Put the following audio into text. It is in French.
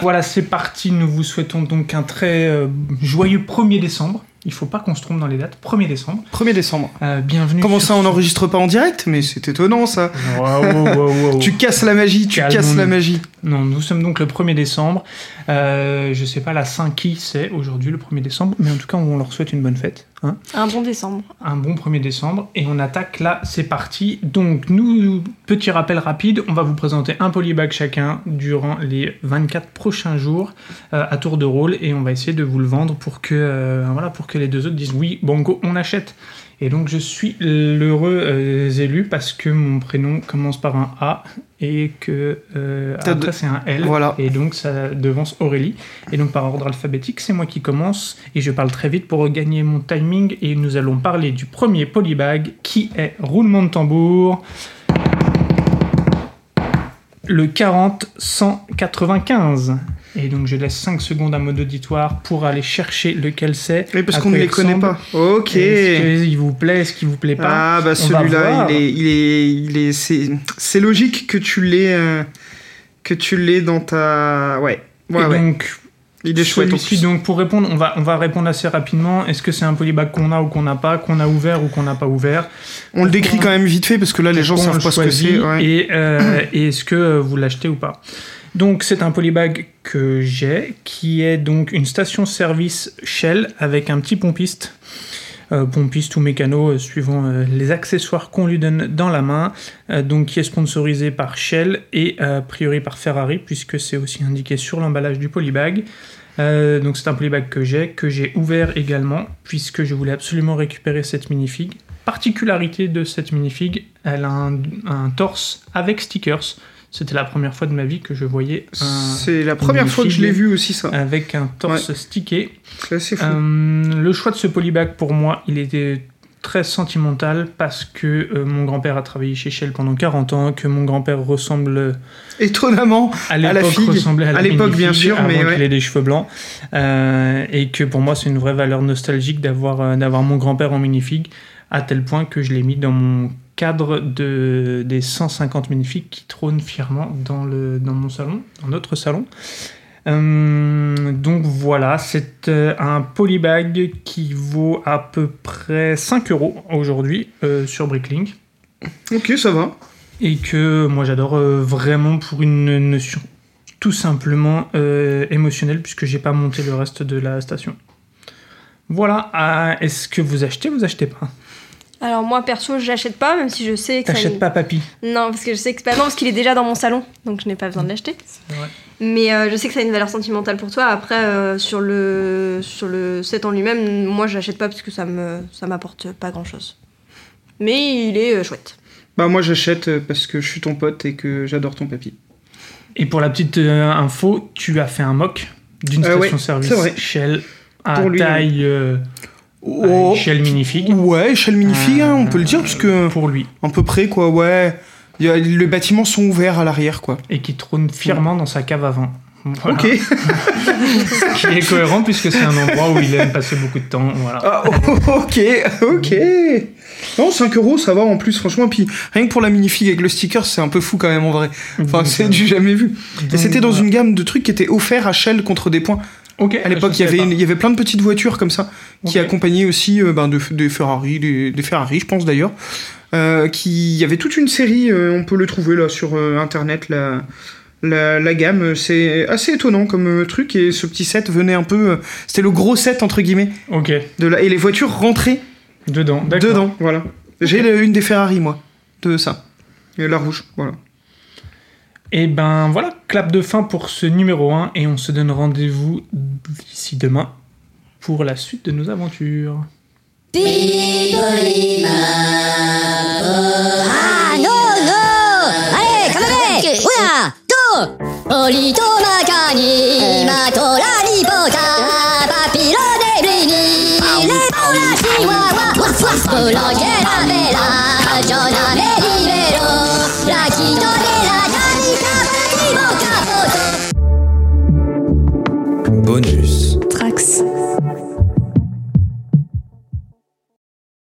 Voilà, c'est parti. Nous vous souhaitons donc un très joyeux 1er décembre. Il faut pas qu'on se trompe dans les dates. 1er décembre. 1er décembre. Euh, bienvenue. Comment ça, on n'enregistre pas en direct Mais c'est étonnant ça. Wow, wow, wow, wow. Tu casses la magie, tu casses la magie. Non, nous sommes donc le 1er décembre. Euh, je sais pas la Saint qui c'est aujourd'hui le 1er décembre, mais en tout cas, on leur souhaite une bonne fête. Hein Un bon décembre. un bon 1er décembre et on attaque là, c'est parti. Donc nous, petit rappel rapide, on va vous présenter un polybag chacun durant les 24 prochains jours euh, à tour de rôle et on va essayer de vous le vendre pour que, euh, voilà, pour que les deux autres disent oui, banco, on achète. Et donc je suis l'heureux euh, élu parce que mon prénom commence par un A et que euh, après de- c'est un L Voilà. et donc ça devance Aurélie. Et donc par ordre alphabétique, c'est moi qui commence et je parle très vite pour gagner mon timing et nous allons parler du premier polybag qui est roulement de tambour. Le 40-195. Et donc je laisse 5 secondes à mode auditoire pour aller chercher lequel c'est. Oui, parce qu'on ne les connaît pas. Ok. Est-ce qu'il vous plaît, est-ce qu'il vous plaît pas Ah bah celui-là, il est, il est, il est, c'est, c'est logique que tu l'aies, euh, que tu l'aies dans ta, ouais, ouais, Et ouais. donc, il est chouette. Celui-ci, donc pour répondre, on va, on va répondre assez rapidement. Est-ce que c'est un polybag qu'on a ou qu'on n'a pas, qu'on a ouvert ou qu'on n'a pas ouvert? On le décrit quand même vite fait parce que là, les gens on savent pas ce que c'est. ouais. Et, euh, et est-ce que vous l'achetez ou pas? Donc c'est un polybag que j'ai, qui est donc une station-service Shell avec un petit pompiste. euh, pompiste ou mécano, euh, suivant euh, les accessoires qu'on lui donne dans la main, donc qui est sponsorisé par Shell et a priori par Ferrari, puisque c'est aussi indiqué sur l'emballage du polybag. Donc c'est un polybag que j'ai, que j'ai ouvert également, puisque je voulais absolument récupérer cette minifig. Particularité de cette minifig, elle a un torse avec stickers. C'était la première fois de ma vie que je voyais un, C'est la première fois que je l'ai vu aussi ça. avec un torse stické. C'est assez fou. Euh, le choix de ce polybag pour moi, il était très sentimental parce que euh, mon grand-père a travaillé chez Shell pendant 40 ans, que mon grand-père ressemble Étonnamment. à la figue. ressemblait à À l'époque, bien sûr, mais qu'il ouais. ait des cheveux blancs Euh, et que pour moi c'est une vraie valeur nostalgique d'avoir euh, d'avoir mon grand-père en minifig à tel point que je l'ai mis dans mon cadre de des 150 minifigs qui trônent fièrement dans le dans mon salon dans notre salon Euh, donc voilà, c'est euh, un polybag qui vaut à peu près 5 euros aujourd'hui euh, sur Bricklink Ok, ça va. et que moi j'adore euh, vraiment pour une notion tout simplement émotionnelle puisque j'ai pas monté le reste de la station. Voilà, Ah, est-ce que vous achetez ou vous achetez pas? Alors moi perso, j'achète pas, même si je sais que ça. T'achètes pas papy Non, parce que je sais que bah non, parce qu'il est déjà dans mon salon, donc je n'ai pas besoin de l'acheter. Mais euh, je sais que ça a une valeur sentimentale pour toi. Après, euh, sur le sur le set en lui-même, moi je l'achète pas parce que ça me ça m'apporte pas grand chose. Mais il est euh, chouette. Bah moi j'achète parce que je suis ton pote et que j'adore ton papy. Et pour la petite euh, info, tu as fait un mock d'une Euh, ouais, station-service c'est vrai. Shell à Pour lui, taille euh, Oh. à Shell minifig Ouais, échelle minifig, hein, on peut le dire, Euh, parce que pour lui à peu près quoi, ouais. Les bâtiments sont ouverts à l'arrière quoi. et qui trône fièrement dans sa cave. Voilà. Ok. Ce qui est cohérent puisque c'est un endroit où il aime passer beaucoup de temps. Voilà. Ah, oh, ok, ok. Non, 5 euros, ça va en plus, franchement. Puis rien que pour la minifig avec le sticker, c'est un peu fou quand même en vrai. Enfin, c'est euh, du jamais vu. Et c'était dans une gamme de trucs qui étaient offerts à Shell contre des points. Ok. À l'époque, il y avait, plein de petites voitures comme ça qui accompagnaient aussi euh, ben, de, des Ferrari, des, des Ferrari, je pense d'ailleurs. Euh, qui il y avait toute une série, euh, on peut le trouver là sur internet, la, la, la gamme. C'est assez étonnant comme truc et ce petit set venait un peu. C'était le gros set entre guillemets. pas. Ok. De la, et les voitures rentraient Dedans. Dedans, voilà. J'ai une des Ferrari moi, de ça. Et la rouge, voilà. Et ben voilà, clap de fin pour ce numéro 1 et on se donne rendez-vous d'ici demain pour la suite de nos aventures. Ah non, non Allez, Polito Matola